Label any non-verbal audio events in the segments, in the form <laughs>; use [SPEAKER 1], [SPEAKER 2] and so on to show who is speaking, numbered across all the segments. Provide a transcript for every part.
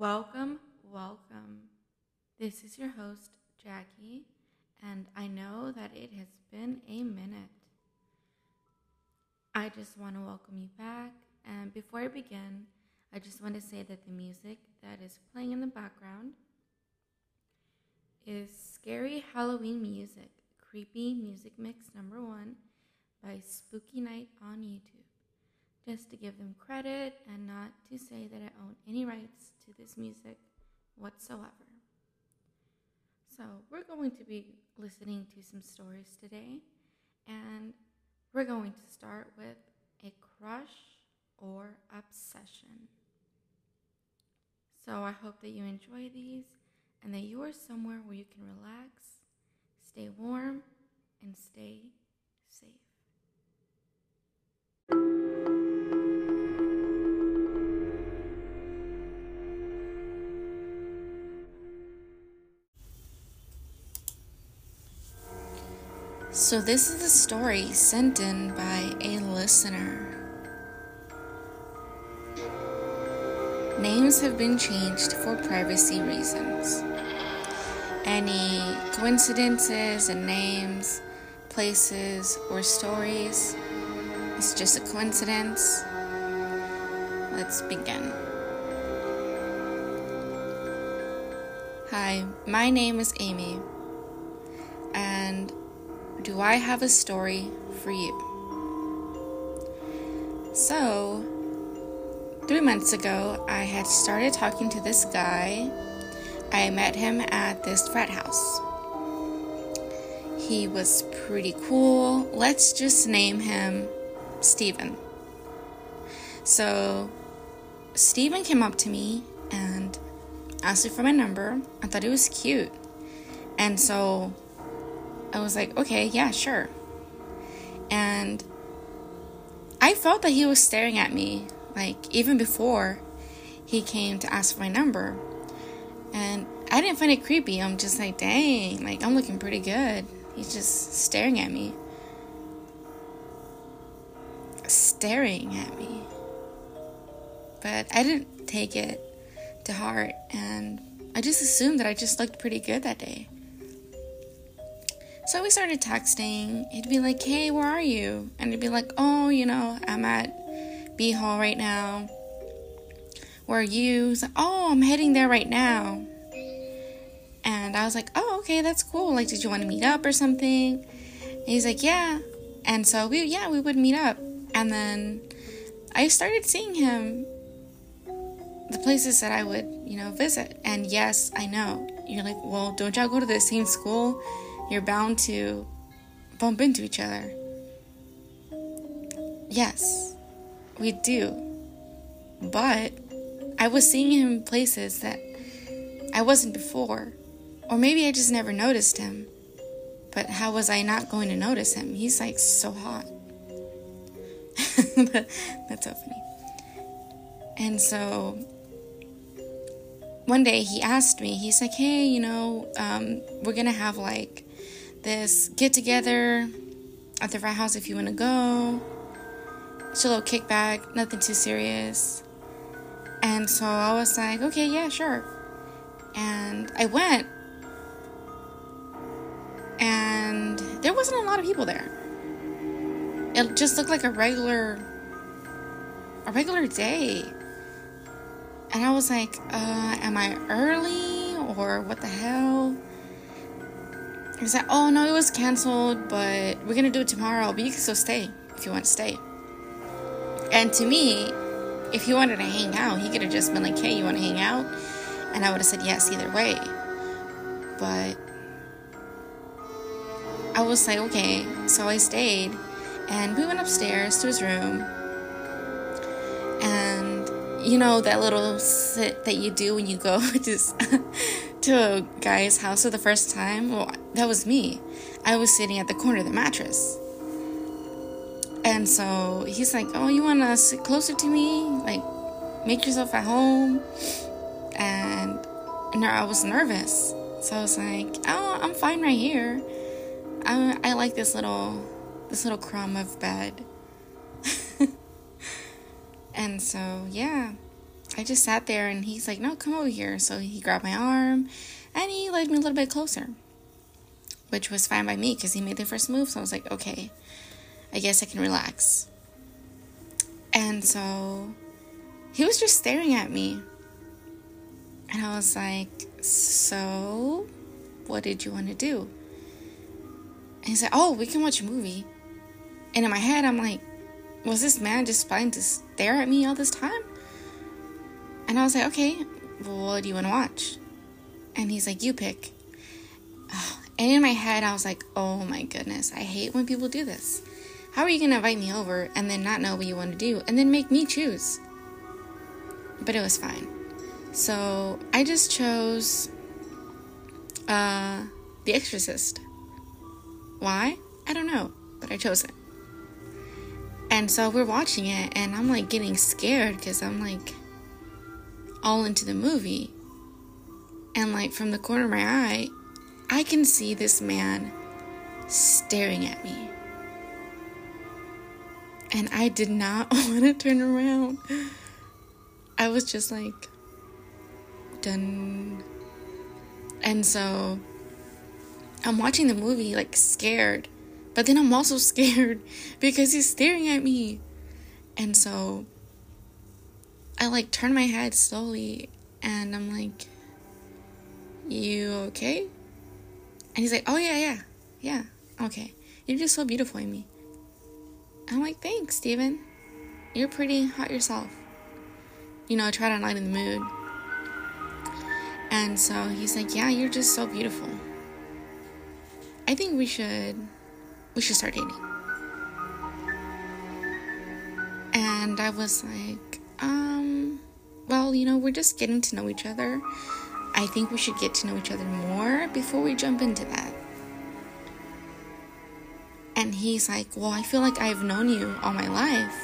[SPEAKER 1] Welcome, welcome. This is your host, Jackie, and I know that it has been a minute. I just want to welcome you back, and before I begin, I just want to say that the music that is playing in the background is Scary Halloween Music, Creepy Music Mix number one by Spooky Night on YouTube. Just to give them credit and not to say that I own any rights to this music whatsoever. So, we're going to be listening to some stories today, and we're going to start with a crush or obsession. So, I hope that you enjoy these and that you are somewhere where you can relax, stay warm, and stay safe. So, this is a story sent in by a listener. Names have been changed for privacy reasons. Any coincidences in names, places, or stories is just a coincidence. Let's begin. Hi, my name is Amy, do I have a story for you? So, three months ago, I had started talking to this guy. I met him at this frat house. He was pretty cool. Let's just name him Steven. So, Steven came up to me and asked me for my number. I thought it was cute. And so I was like, okay, yeah, sure. And I felt that he was staring at me, like, even before he came to ask for my number. And I didn't find it creepy. I'm just like, dang, like, I'm looking pretty good. He's just staring at me. Staring at me. But I didn't take it to heart, and I just assumed that I just looked pretty good that day. So we started texting. He'd be like, hey, where are you? And he'd be like, oh, you know, I'm at B Hall right now. Where are you? He's like, oh, I'm heading there right now. And I was like, oh, okay, that's cool. Like, did you want to meet up or something? And he's like, yeah. And so we, yeah, we would meet up. And then I started seeing him the places that I would, you know, visit. And yes, I know. You're like, well, don't y'all go to the same school? You're bound to bump into each other. Yes, we do. But I was seeing him in places that I wasn't before. Or maybe I just never noticed him. But how was I not going to notice him? He's like so hot. <laughs> That's so funny. And so one day he asked me, he's like, hey, you know, um, we're gonna have like this get together at the frat house if you want to go. It's a little kickback, nothing too serious. And so I was like, okay, yeah, sure. And I went, and there wasn't a lot of people there. It just looked like a regular, a regular day. And I was like, uh, am I early or what the hell? He said, Oh, no, it was canceled, but we're gonna do it tomorrow, but you can still stay if you want to stay. And to me, if he wanted to hang out, he could have just been like, Hey, you want to hang out? And I would have said yes either way. But I was like, Okay. So I stayed, and we went upstairs to his room. And you know that little sit that you do when you go <laughs> just to a guy's house for the first time, well, that was me. I was sitting at the corner of the mattress. And so he's like, Oh, you want to sit closer to me? Like, make yourself at home. And, and I was nervous. So I was like, Oh, I'm fine right here. I, I like this little, this little crumb of bed. <laughs> and so, yeah, I just sat there and he's like, no, come over here. So he grabbed my arm and he led me a little bit closer, which was fine by me because he made the first move. So I was like, okay, I guess I can relax. And so he was just staring at me. And I was like, so what did you want to do? And he said, oh, we can watch a movie. And in my head, I'm like, was this man just planning to stare at me all this time? And I was like, okay, well, what do you want to watch? And he's like, you pick. <sighs> And in my head, I was like, oh my goodness, I hate when people do this. How are you going to invite me over and then not know what you want to do and then make me choose? But it was fine. So I just chose uh, The Exorcist. Why? I don't know, but I chose it. And so we're watching it, and I'm like getting scared because I'm like all into the movie. And like from the corner of my eye, I can see this man staring at me. And I did not <laughs> want to turn around. I was just like, done. And so I'm watching the movie, like scared. But then I'm also <laughs> scared because he's staring at me. And so I like turn my head slowly and I'm like, You okay? And he's like, Oh, yeah, yeah, yeah, okay. You're just so beautiful in me. I'm like, Thanks, Steven. You're pretty hot yourself. You know, I try to lighten the mood. And so he's like, Yeah, you're just so beautiful. I think we should we should start dating. And I was like, well, you know, we're just getting to know each other. I think we should get to know each other more before we jump into that. And he's like, well, I feel like I've known you all my life.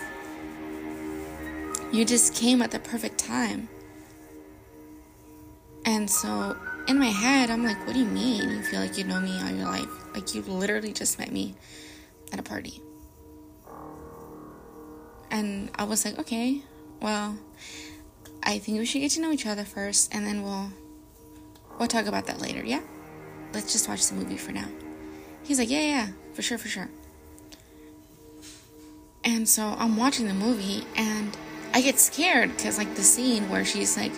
[SPEAKER 1] You just came at the perfect time. And so in my head, I'm like, what do you mean you feel like you know me all your life? Like you literally just met me at a party. And I was like, okay, well, I think we should get to know each other first and then we'll we'll talk about that later, yeah? Let's just watch the movie for now. He's like, yeah, yeah, for sure, for sure. And so I'm watching the movie and I get scared because, like, the scene where she's like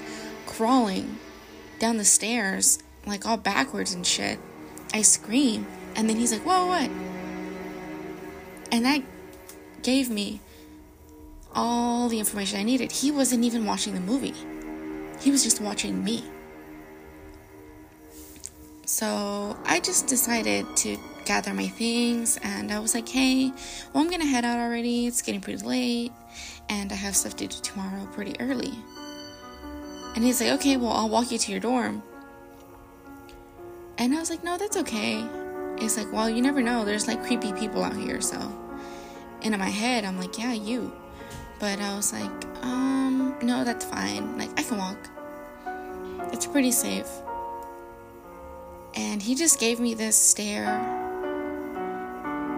[SPEAKER 1] crawling down the stairs, like all backwards and shit, I scream. And then he's like, whoa, what? And that gave me all the information I needed. He wasn't even watching the movie, he was just watching me. So I just decided to gather my things and I was like, hey, well, I'm gonna head out already. It's getting pretty late and I have stuff to do tomorrow pretty early. And he's like, okay, well, I'll walk you to your dorm. And I was like, no, that's okay. It's like, well, you never know. There's like creepy people out here, so. And in my head, I'm like, yeah, you. But I was like, um, no, that's fine. Like, I can walk. It's pretty safe. And he just gave me this stare.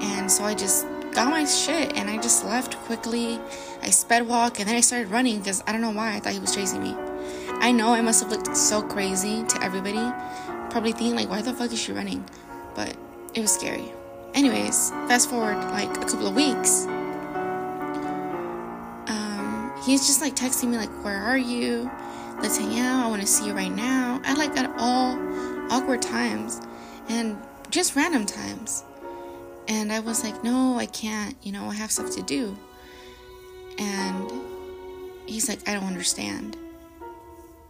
[SPEAKER 1] And so I just got my shit and I just left quickly. I sped walk and then I started running because I don't know why I thought he was chasing me. I know I must have looked so crazy to everybody, probably thinking like, why the fuck is she running? But it was scary. Anyways, fast forward like a couple of weeks. He's just like texting me like, where are you? Let's hang out. I want to see you right now. I like at all awkward times and just random times. And I was like, no, I can't. You know, I have stuff to do. And he's like, I don't understand.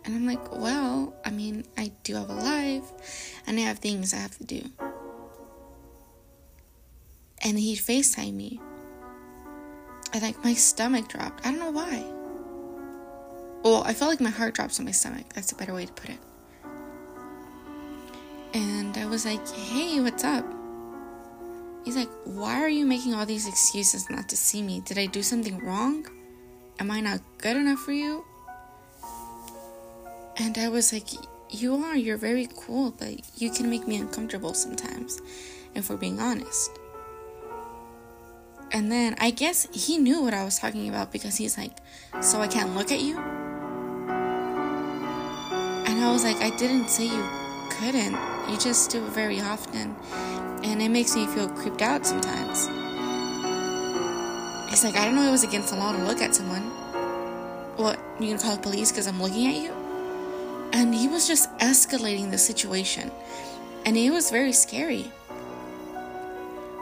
[SPEAKER 1] And I'm like, well, I mean, I do have a life and I have things I have to do. And he FaceTime me. And like my stomach dropped. I don't know why. Well, I felt like my heart drops in my stomach. That's a better way to put it. And I was like, hey, what's up? He's like, why are you making all these excuses not to see me? Did I do something wrong? Am I not good enough for you? And I was like, You are, you're very cool, but you can make me uncomfortable sometimes, if we're being honest. And then I guess he knew what I was talking about because he's like, So I can't look at you? And I was like, I didn't say you couldn't. You just do it very often. And it makes me feel creeped out sometimes. He's like, I don't know it was against the law to look at someone. What, you gonna call the police because I'm looking at you? And he was just escalating the situation. And it was very scary.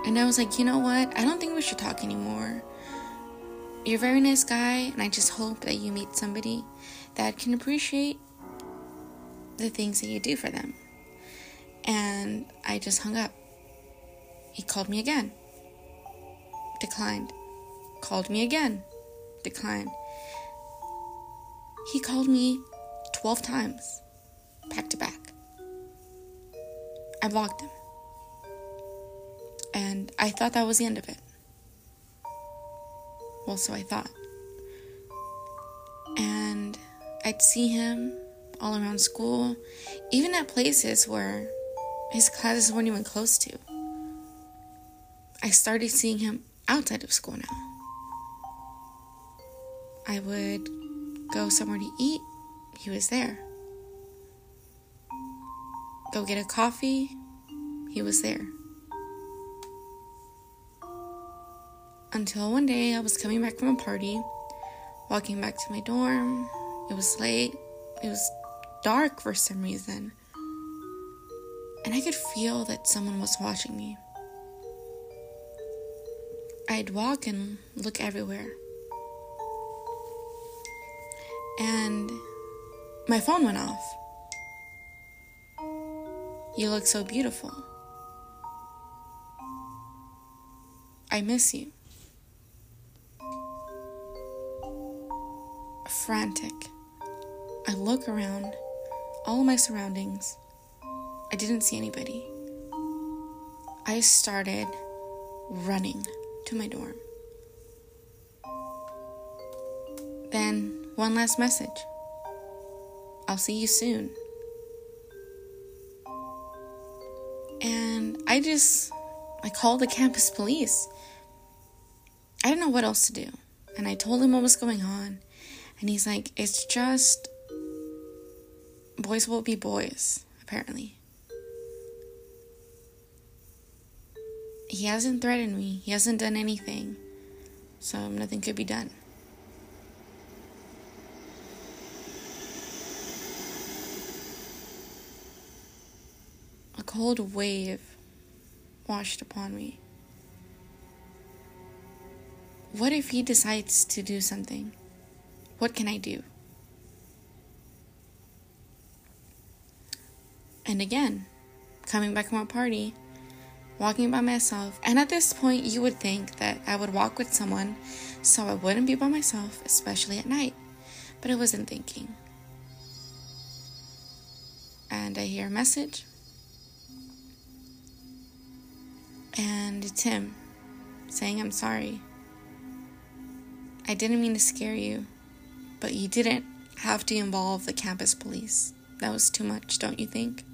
[SPEAKER 1] And I was like, you know what? I don't think we should talk anymore. You're a very nice guy, and I just hope that you meet somebody that can appreciate the things that you do for them. And I just hung up. He called me again. Declined. Called me again. Declined. He called me 12 times, back to back. I blocked him. And I thought that was the end of it. Well, so I thought. And I'd see him all around school, even at places where his classes weren't even close to. I started seeing him outside of school now. I would go somewhere to eat, he was there. Go get a coffee, he was there. Until one day I was coming back from a party, walking back to my dorm. It was late, it was dark for some reason. And I could feel that someone was watching me. I'd walk and look everywhere. And my phone went off. You look so beautiful. I miss you. Frantic. I look around, all my surroundings. I didn't see anybody. I started running to my dorm. Then, one last message I'll see you soon. And I just, I called the campus police. I didn't know what else to do. And I told him what was going on. And he's like, it's just boys will be boys, apparently. He hasn't threatened me, he hasn't done anything, so nothing could be done. A cold wave washed upon me. What if he decides to do something? What can I do? And again, coming back from a party, walking by myself. And at this point, you would think that I would walk with someone so I wouldn't be by myself, especially at night. But I wasn't thinking. And I hear a message. And it's him saying, I'm sorry. I didn't mean to scare you, but you didn't have to involve the campus police. That was too much, don't you think?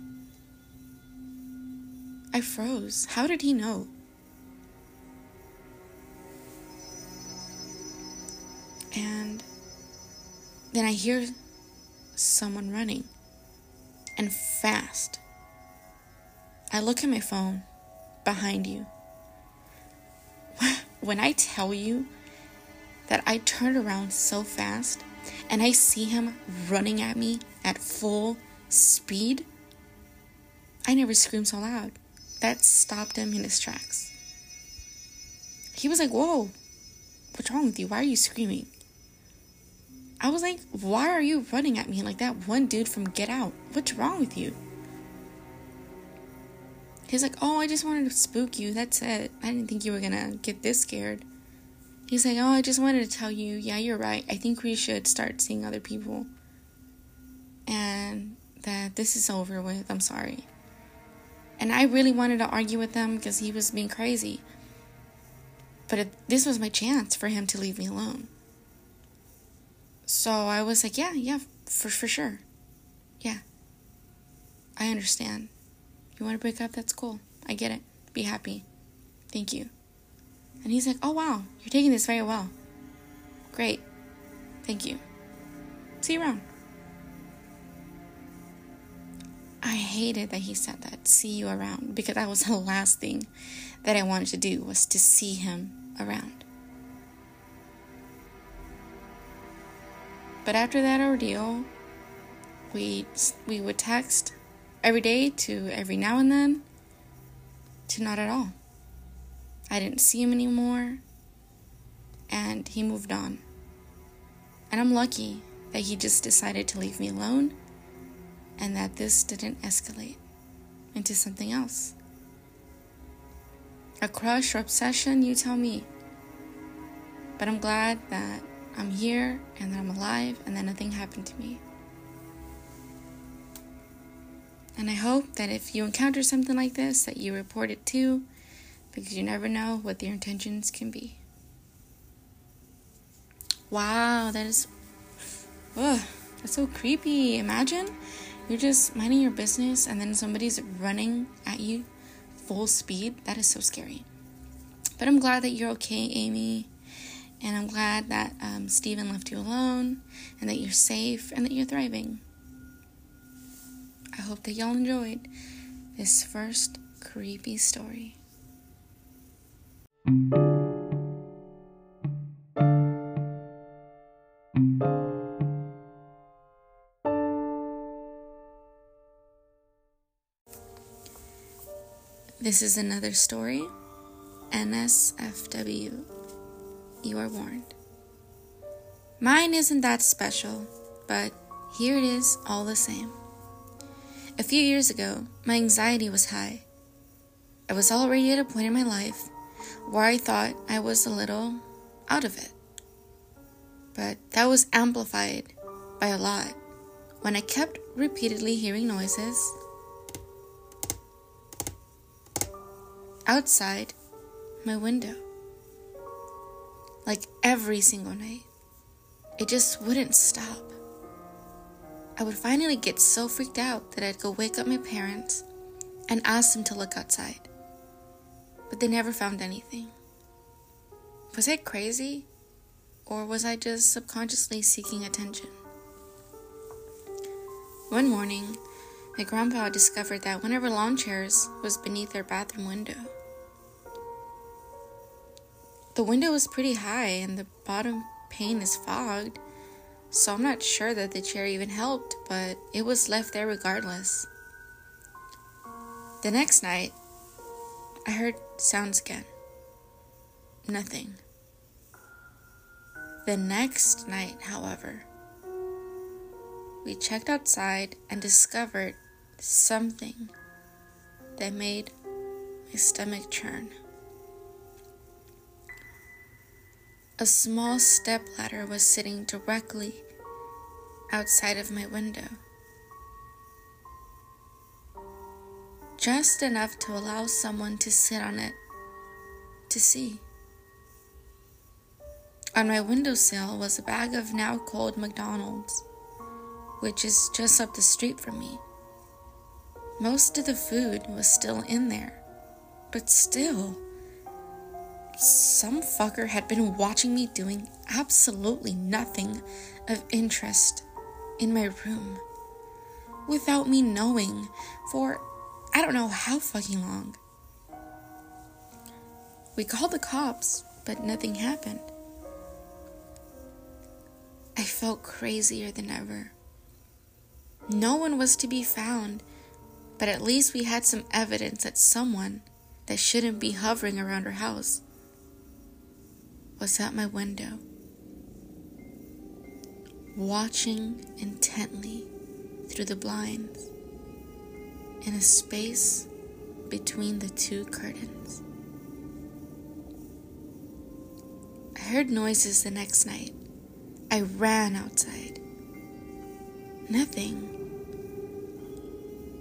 [SPEAKER 1] I froze. How did he know? And then I hear someone running and fast. I look at my phone behind you. <laughs> When I tell you that I turned around so fast and I see him running at me at full speed, I never screamed so loud that stopped him in his tracks. He was like, Whoa, what's wrong with you? Why are you screaming? I was like, Why are you running at me like that one dude from Get Out? What's wrong with you? He's like, Oh, I just wanted to spook you. That's it. I didn't think you were gonna get this scared. He's like, Oh, I just wanted to tell you, yeah, you're right. I think we should start seeing other people. And that this is over with. I'm sorry. And I really wanted to argue with him because he was being crazy. But it, this was my chance for him to leave me alone. So I was like, yeah, yeah, for, for sure. Yeah. I understand. You want to break up? That's cool. I get it. Be happy. Thank you. And he's like, oh, wow, you're taking this very well. Great. Thank you. See you around. I hated that he said that, see you around, because that was the <laughs> last thing that I wanted to do was to see him around. But after that ordeal, we we would text every day to every now and then to not at all. I didn't see him anymore and he moved on. And I'm lucky that he just decided to leave me alone and that this didn't escalate into something else. A crush or obsession, you tell me. But I'm glad that I'm here and that I'm alive and that nothing happened to me. And I hope that if you encounter something like this that you report it too because you never know what their intentions can be. Wow, that is ugh, that's so creepy. Imagine you're just minding your business and then somebody's running at you full speed. That is so scary. But I'm glad that you're okay, Amy. And I'm glad that um, Stephen left you alone and that you're safe and that you're thriving. I hope that y'all enjoyed this first creepy story. This is another story. NSFW. You are warned. Mine isn't that special, but here it is all the same. A few years ago, my anxiety was high. I was already at a point in my life where I thought I was a little out of it. But that was amplified by a lot when I kept repeatedly hearing noises outside my window. Like every single night. It just wouldn't stop. I would finally get so freaked out that I'd go wake up my parents and ask them to look outside. But they never found anything. Was I crazy? Or was I just subconsciously seeking attention? One morning, my grandpa discovered that one of our lawn chairs was beneath their bathroom window. The window was pretty high and the bottom pane is fogged, so I'm not sure that the chair even helped, but it was left there regardless. The next night, I heard sounds again. Nothing. The next night, however, we checked outside and discovered something that made my stomach churn. A small stepladder was sitting directly outside of my window. Just enough to allow someone to sit on it to see. On my windowsill was a bag of now cold McDonald's, which is just up the street from me. Most of the food was still in there, but still, some fucker had been watching me doing absolutely nothing of interest in my room without me knowing for I don't know how fucking long. We called the cops, but nothing happened. I felt crazier than ever. No one was to be found, but at least we had some evidence that someone that shouldn't be hovering around our house was at my window, watching intently through the blinds in a space between the two curtains. I heard noises the next night. I ran outside. Nothing.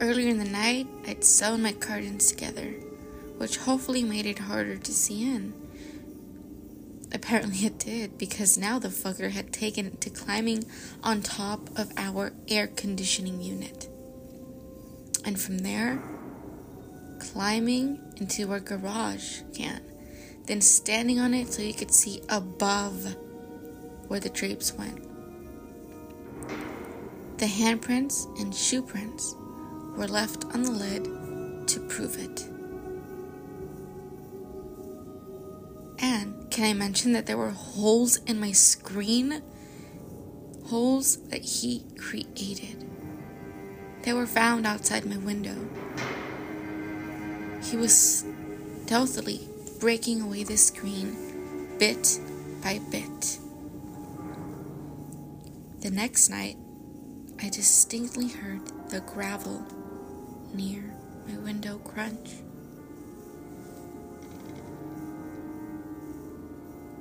[SPEAKER 1] Earlier in the night, I'd sewn my curtains together, which hopefully made it harder to see in. Apparently <laughs> it did, because now the fucker had taken to climbing on top of our air conditioning unit. And from there, climbing into our garage can, then standing on it so you could see above where the drapes went. The handprints and shoe prints were left on the lid to prove it. And can I mention that there were holes in my screen? Holes that he created. They were found outside my window. He was stealthily breaking away the screen bit by bit. The next night, I distinctly heard the gravel near my window crunch.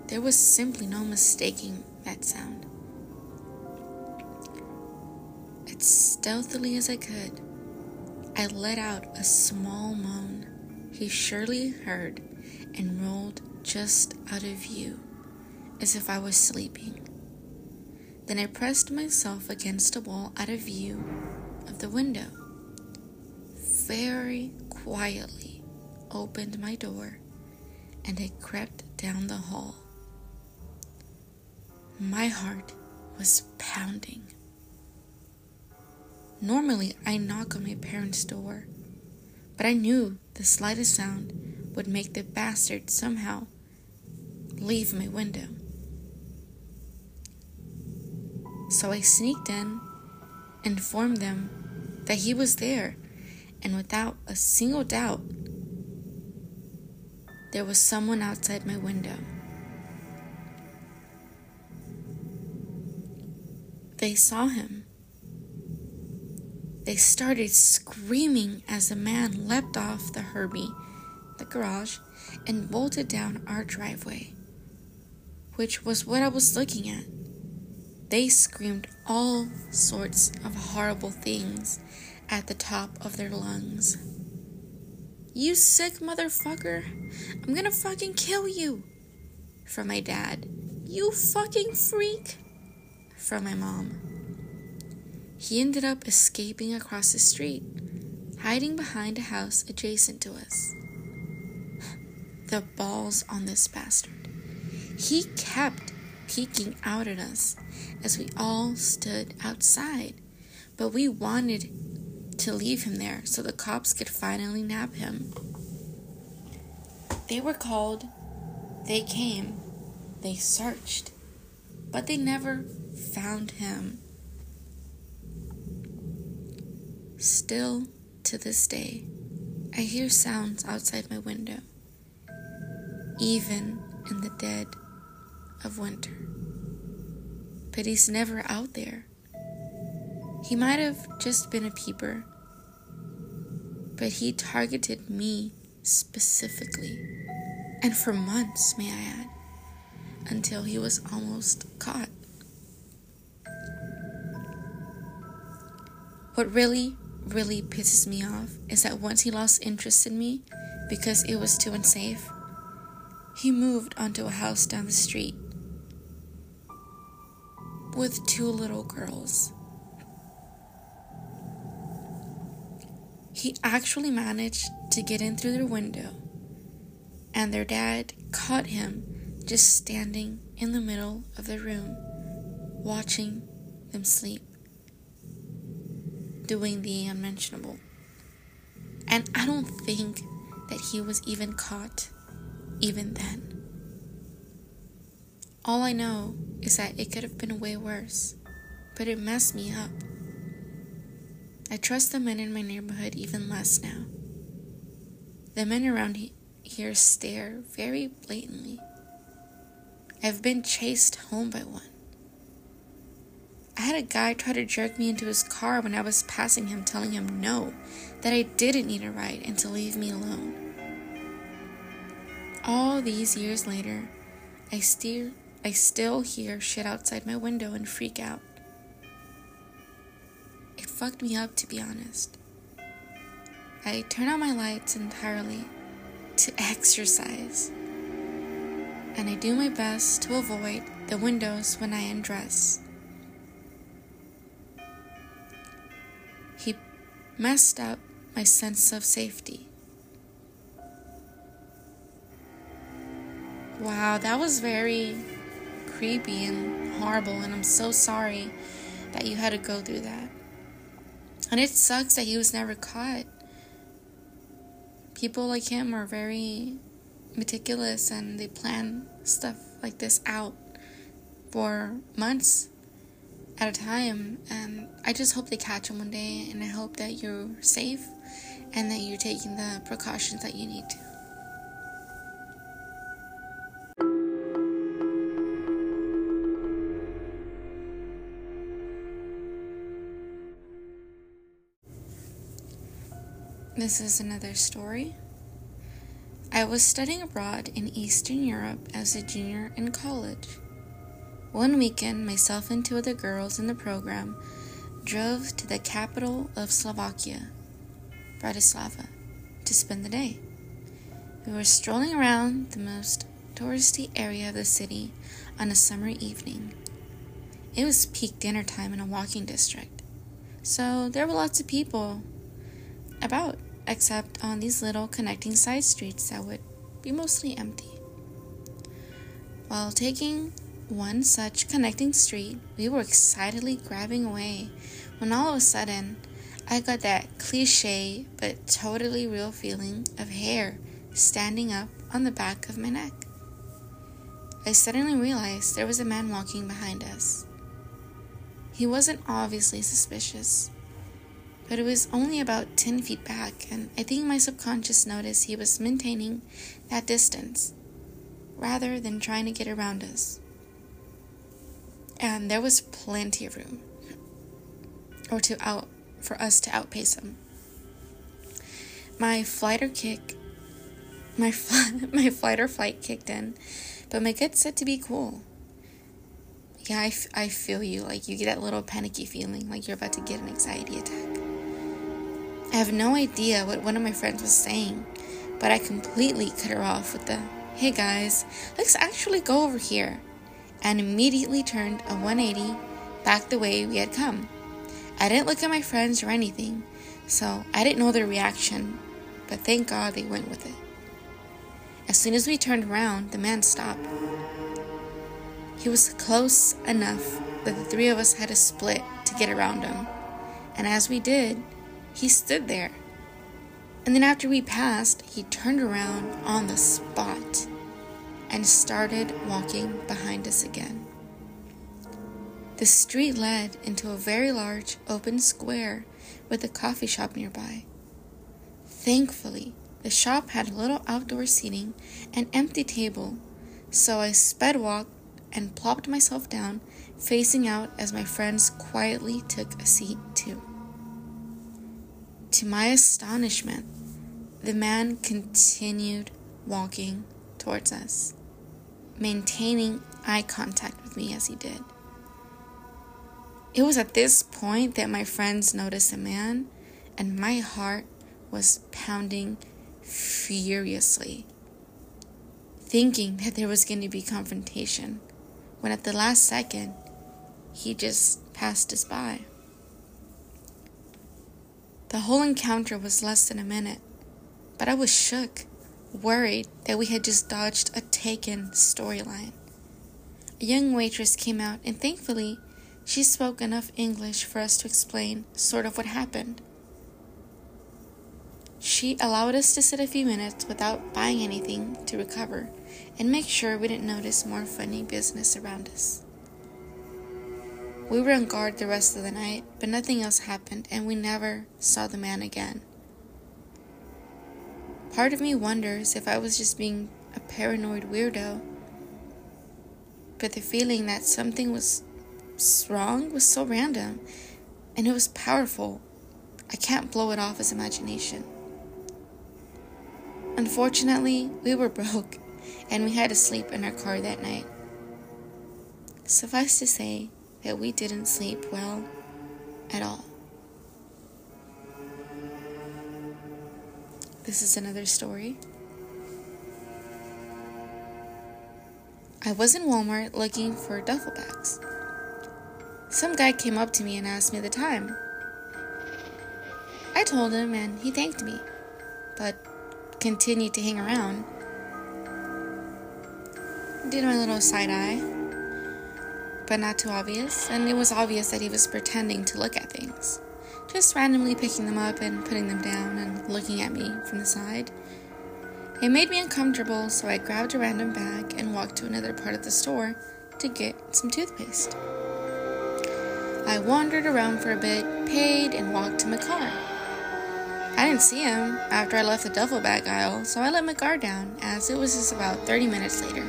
[SPEAKER 1] There was simply no mistaking that sound. Stealthily as I could, I let out a small moan he surely heard and rolled just out of view as if I was sleeping. Then I pressed myself against a wall out of view of the window. Very quietly opened my door and I crept down the hall. My heart was pounding. Normally, I knock on my parents' door, but I knew the slightest sound would make the bastard somehow leave my window. So I sneaked in, informed them that he was there, and without a single doubt, there was someone outside my window. They saw him. They started screaming as the man leapt off the Herbie, the garage, and bolted down our driveway, which was what I was looking at. They screamed all sorts of horrible things at the top of their lungs. You sick motherfucker! I'm gonna fucking kill you! From my dad. You fucking freak! From my mom. He ended up escaping across the street, hiding behind a house adjacent to us. The balls on this bastard. He kept peeking out at us as we all stood outside, but we wanted to leave him there so the cops could finally nab him. They were called, they came, they searched, but they never found him. Still to this day, I hear sounds outside my window, even in the dead of winter. But he's never out there. He might have just been a peeper, but he targeted me specifically, and for months, may I add, until he was almost caught. What really, really pisses me off is that once he lost interest in me because it was too unsafe, he moved onto a house down the street with two little girls. He actually managed to get in through their window, and their dad caught him just standing in the middle of the room, watching them sleep, doing the unmentionable. And I don't think that he was even caught, even then. All I know is that it could have been way worse, but it messed me up. I trust the men in my neighborhood even less now. The men around here stare very blatantly. I've been chased home by one. I had a guy try to jerk me into his car when I was passing him, telling him no, that I didn't need a ride and to leave me alone. All these years later, I still, I still hear shit outside my window and freak out It fucked me up, to be honest. I turn on my lights entirely to <laughs> exercise, and I do my best to avoid the windows when I undress. Messed up my sense of safety. Wow, that was very creepy and horrible, and I'm so sorry that you had to go through that. And it sucks that he was never caught. People like him are very meticulous and they plan stuff like this out for months at a time. And I just hope they catch him one day and I hope that you're safe and that you're taking the precautions that you need to. This is another story. I was studying abroad in Eastern Europe as a junior in college. One weekend, myself and two other girls in the program drove to the capital of Slovakia, Bratislava, to spend the day. We were strolling around the most touristy area of the city on a summer evening. It was peak dinner time in a walking district, so there were lots of people about except on these little connecting side streets that would be mostly empty. While taking one such connecting street, we were excitedly grabbing away when all of a sudden I got that cliche but totally real feeling of hair standing up on the back of my neck. I suddenly realized there was a man walking behind us. He wasn't obviously suspicious but it was only about 10 feet back, and I think my subconscious noticed he was maintaining that distance rather than trying to get around us. And there was plenty of room or to out for us to outpace him. My flight or kick, my <laughs> my flight or flight kicked in, but my gut said to be cool. Yeah, I, f- I feel you. Like you get that little panicky feeling, like you're about to get an anxiety attack. I have no idea what one of my friends was saying, but I completely cut her off with the, hey guys, let's actually go over here, and immediately turned a 180 back the way we had come. I didn't look at my friends or anything, so I didn't know their reaction, but thank God they went with it. As soon as we turned around, the man stopped. He was close enough that the three of us had to split to get around him, and as we did, he stood there. And then after we passed, he turned around on the spot and started walking behind us again. The street led into a very large open square with a coffee shop nearby. Thankfully, the shop had little outdoor seating and empty table, so I sped walked and plopped myself down, facing out as my friends quietly took a seat too. To my astonishment, the man continued walking towards us, maintaining eye contact with me as he did. It was at this point that my friends noticed a man, and my heart was pounding furiously, thinking that there was going to be confrontation, when at the last second, he just passed us by. The whole encounter was less than a minute, but I was shook, worried that we had just dodged a taken storyline. A young waitress came out, and thankfully, she spoke enough English for us to explain sort of what happened. She allowed us to sit a few minutes without buying anything to recover and make sure we didn't notice more funny business around us. We were on guard the rest of the night, but nothing else happened, and we never saw the man again. Part of me wonders if I was just being a paranoid weirdo, but the feeling that something was wrong was so random, and it was powerful. I can't blow it off as imagination. Unfortunately, we were <laughs> broke, and we had to sleep in our car that night. Suffice to say, that we didn't sleep well at all. This is another story. I was in Walmart looking for duffel bags. Some guy came up to me and asked me the time. I told him and he thanked me, but continued to hang around. Did my little side eye but not too obvious, and it was obvious that he was pretending to look at things, just randomly picking them up and putting them down and looking at me from the side. It made me uncomfortable, so I grabbed a random bag and walked to another part of the store to get some toothpaste. I wandered around for a bit, paid, and walked to my car. I didn't see him after I left the duffel bag aisle, so I let my guard down as it was just about 30 minutes later.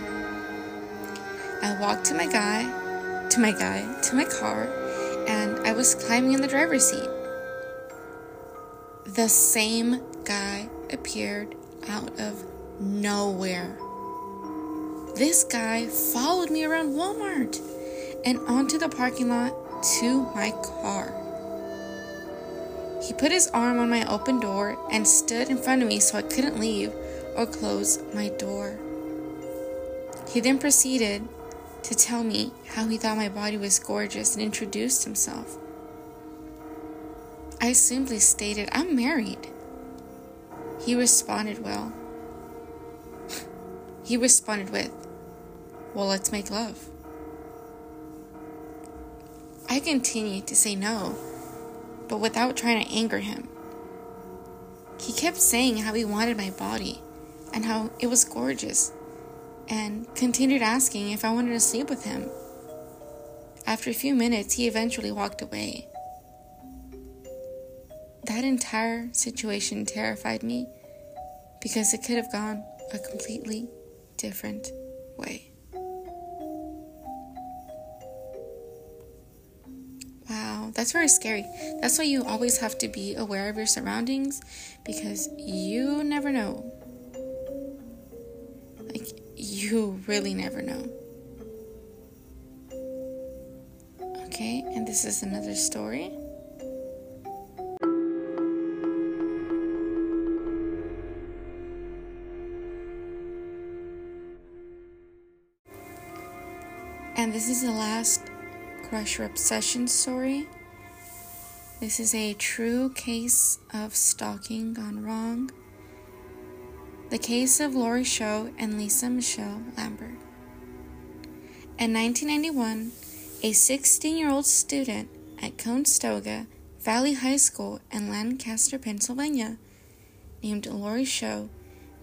[SPEAKER 1] I walked to my guy, to my guy, to my car, and I was climbing in the driver's seat. The same guy appeared out of nowhere. This guy followed me around Walmart and onto the parking lot to my car. He put his arm on my open door and stood in front of me so I couldn't leave or close my door. He then proceeded to tell me how he thought my body was gorgeous and introduced himself. I simply stated, I'm married. He responded well. <laughs> he responded with, Well, let's make love. I continued to say no, but without trying to anger him. He kept saying how he wanted my body and how it was gorgeous, and continued asking if I wanted to sleep with him. After a few minutes, he eventually walked away. That entire situation terrified me because it could have gone a completely different way. Wow, that's very scary. That's why you always have to be aware of your surroundings because you never know. Like, you really never know. Okay, and this is another story. This is the last Crush or Obsession story. This is a true case of stalking gone wrong. The case of Lori Show and Lisa Michelle Lambert. In 1991, a 16 year old student at Conestoga Valley High School in Lancaster, Pennsylvania, named Lori Show,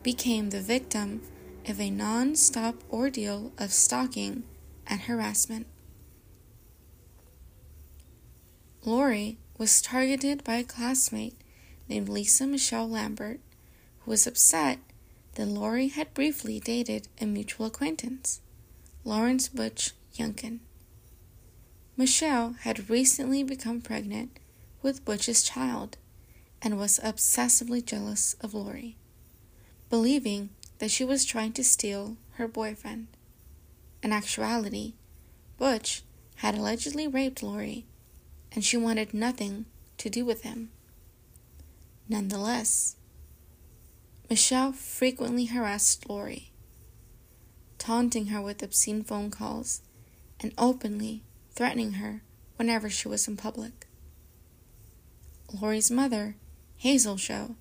[SPEAKER 1] became the victim of a non stop ordeal of stalking and harassment. Lori was targeted by a classmate named Lisa Michelle Lambert, who was upset that Lori had briefly dated a mutual acquaintance, Lawrence Butch Yunkin. Michelle had recently become pregnant with Butch's child and was obsessively jealous of Lori, believing that she was trying to steal her boyfriend. In actuality, Butch had allegedly raped Lori, and she wanted nothing to do with him. Nonetheless, Michelle frequently harassed Lori, taunting her with obscene phone calls and openly threatening her whenever she was in public. Lori's mother, Hazel Show,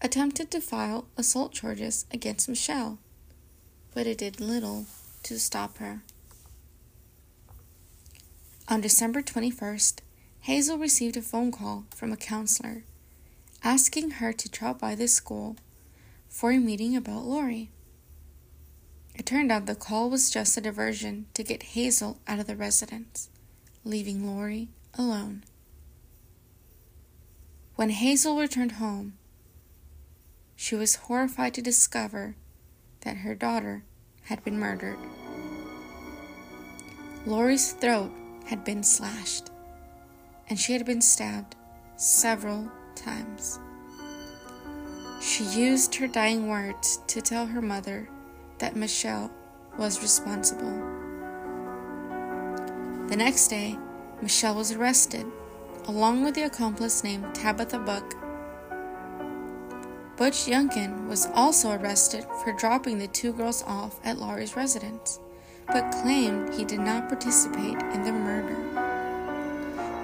[SPEAKER 1] attempted to file assault charges against Michelle, but it did little to stop her. On December 21st, Hazel received a phone call from a counselor asking her to drop by the school for a meeting about Lori. It turned out the call was just a diversion to get Hazel out of the residence, leaving Lori alone. When Hazel returned home, she was horrified to discover that her daughter had been murdered. Lori's throat had been slashed, and she had been stabbed several times. She used her dying words to tell her mother that Michelle was responsible. The next day, Michelle was arrested, along with the accomplice named Tabitha Buck Butch Yunkin was also arrested for dropping the two girls off at Lori's residence, but claimed he did not participate in the murder.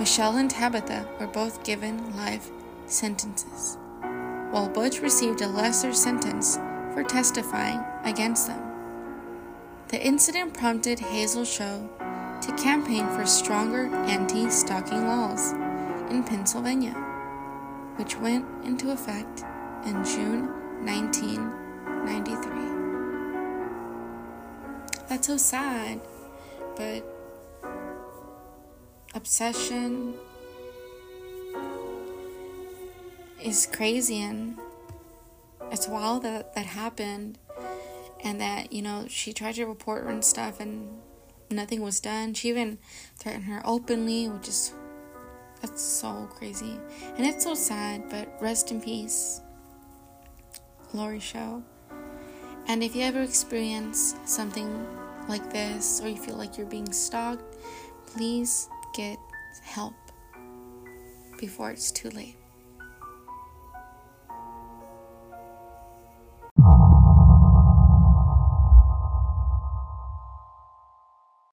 [SPEAKER 1] Michelle and Tabitha were both given life sentences, while Butch received a lesser sentence for testifying against them. The incident prompted Hazel Show to campaign for stronger anti stalking laws in Pennsylvania, which went into effect in June 1993. That's so sad, but obsession is crazy and it's wild that that happened and that you know she tried to report her and stuff and nothing was done. She even threatened her openly which is that's so crazy. And it's so sad but rest in peace Lori Show. And if you ever experience something like this or you feel like you're being stalked please get help before it's too late